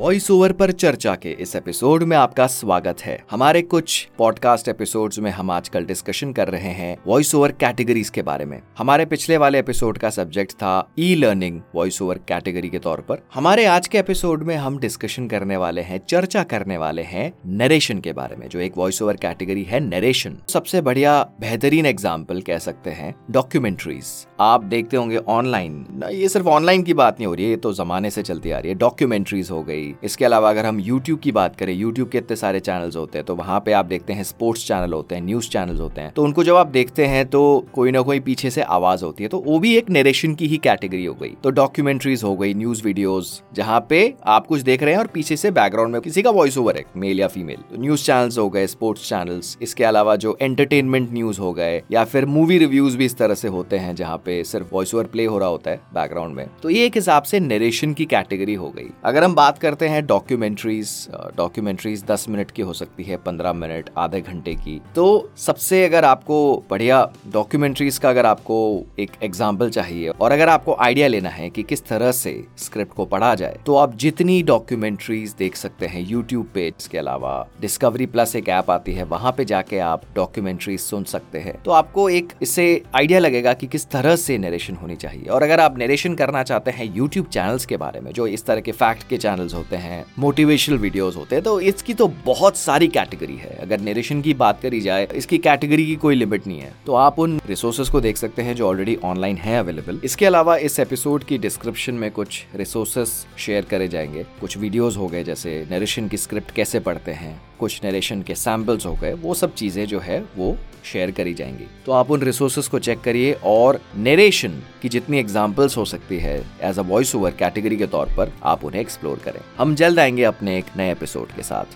Voice over पर चर्चा के इस एपिसोड में आपका स्वागत है। हमारे कुछ पॉडकास्ट एपिसोड्स में हम आजकल डिस्कशन कर रहे हैं वॉइस ओवर कैटेगरीज के बारे में। हमारे पिछले वाले एपिसोड का सब्जेक्ट था E learning voice over category के तौर पर। हमारे आज के एपिसोड में हम डिस्कशन करने वाले हैं, चर्चा करने वाले हैं नरेशन के बारे में, जो एक वॉइस ओवर कैटेगरी है नरेशन सबसे बढ़िया बेहतरीन एग्ज़ाम्पल कह सकते हैं डॉक्यूमेंट्रीज आप देखते होंगे ऑनलाइन ये सिर्फ़ ऑनलाइन की बात नहीं हो रही है, ये तो जमाने से चलती आ रही है। डॉक्यूमेंट्रीज हो गई इसके अलावा अगर हम यूट्यूब की बात करें यूट्यूब के इतने सारे चैनल्स होते हैं तो वहाँ पे आप देखते हैं स्पोर्ट्स चैनल होते हैं न्यूज़ चैनल होते हैं। तो उनको जब आप देखते हैं तो कोई ना कोई पीछे से आवाज़ होती है। तो वो भी एक नरेशन की ही कैटेगरी हो गई। तो डॉक्यूमेंट्रीज हो गई न्यूज़ वीडियोज़ जहाँ पे आप कुछ देख रहे हैं और पीछे से बैकग्राउंड में किसी का वॉइस ओवर है मेल या फीमेल तो न्यूज़ चैनल्स हो गए स्पोर्ट्स चैनल्स इसके अलावा जो एंटरटेनमेंट न्यूज़ हो गए, या फिर मूवी रिव्यूज़ भी इस तरह से होते हैं, जहाँ पे सिर्फ़ वॉइस ओवर प्ले हो रहा होता है बैकग्राउंड में। तो ये एक हिसाब से नरेशन की कैटेगरी हो गई। अगर हम बात करते हैं डॉक्यूमेंट्रीज डॉक्यूमेंट्रीज दस मिनट की हो सकती है, पंद्रह मिनट, आधे घंटे की। तो सबसे अगर आपको बढ़िया डॉक्यूमेंट्रीज का अगर आपको एक एग्ज़ाम्पल चाहिए और अगर आपको आइडिया लेना है कि किस तरह से स्क्रिप्ट को पढ़ा जाए तो आप जितनी डॉक्यूमेंट्रीज देख सकते हैं यूट्यूब पे इसके अलावा डिस्कवरी प्लस एक ऐप आती है, वहाँ पे जाके आप डॉक्यूमेंट्रीज सुन सकते हैं। तो आपको एक इससे आइडिया लगेगा कि किस तरह से नरेशन होनी चाहिए। और अगर आप नरेशन करना चाहते हैं यूट्यूब चैनल्स के बारे में, जो इस तरह के फैक्ट के चैनल्स होते हैं मोटिवेशनल वीडियोस होते हैं तो इसकी तो बहुत सारी कैटेगरी है। अगर नरेशन की बात करी जाए, इसकी कैटेगरी की कोई लिमिट नहीं है। तो आप उन रिसोर्सेज को देख सकते हैं जो ऑलरेडी ऑनलाइन है अवेलेबल इसके अलावा इस एपिसोड की डिस्क्रिप्शन में कुछ रिसोर्सेस शेयर करे जाएँगे। कुछ वीडियोज़ हो गए, जैसे नरेशन की स्क्रिप्ट कैसे पढ़ते हैं। कुछ नरेशन के सैम्पल्स हो गए, वो सब चीज़ें जो है वो शेयर करी जाएँगी। तो आप उन रिसोर्सेज को चेक करिए और नरेशन की जितनी एग्जाम्पल्स हो सकती है as a voice over category के तौर पर आप उन्हें एक्सप्लोर करें। हम जल्द आएँगे अपने एक नए एपिसोड के साथ।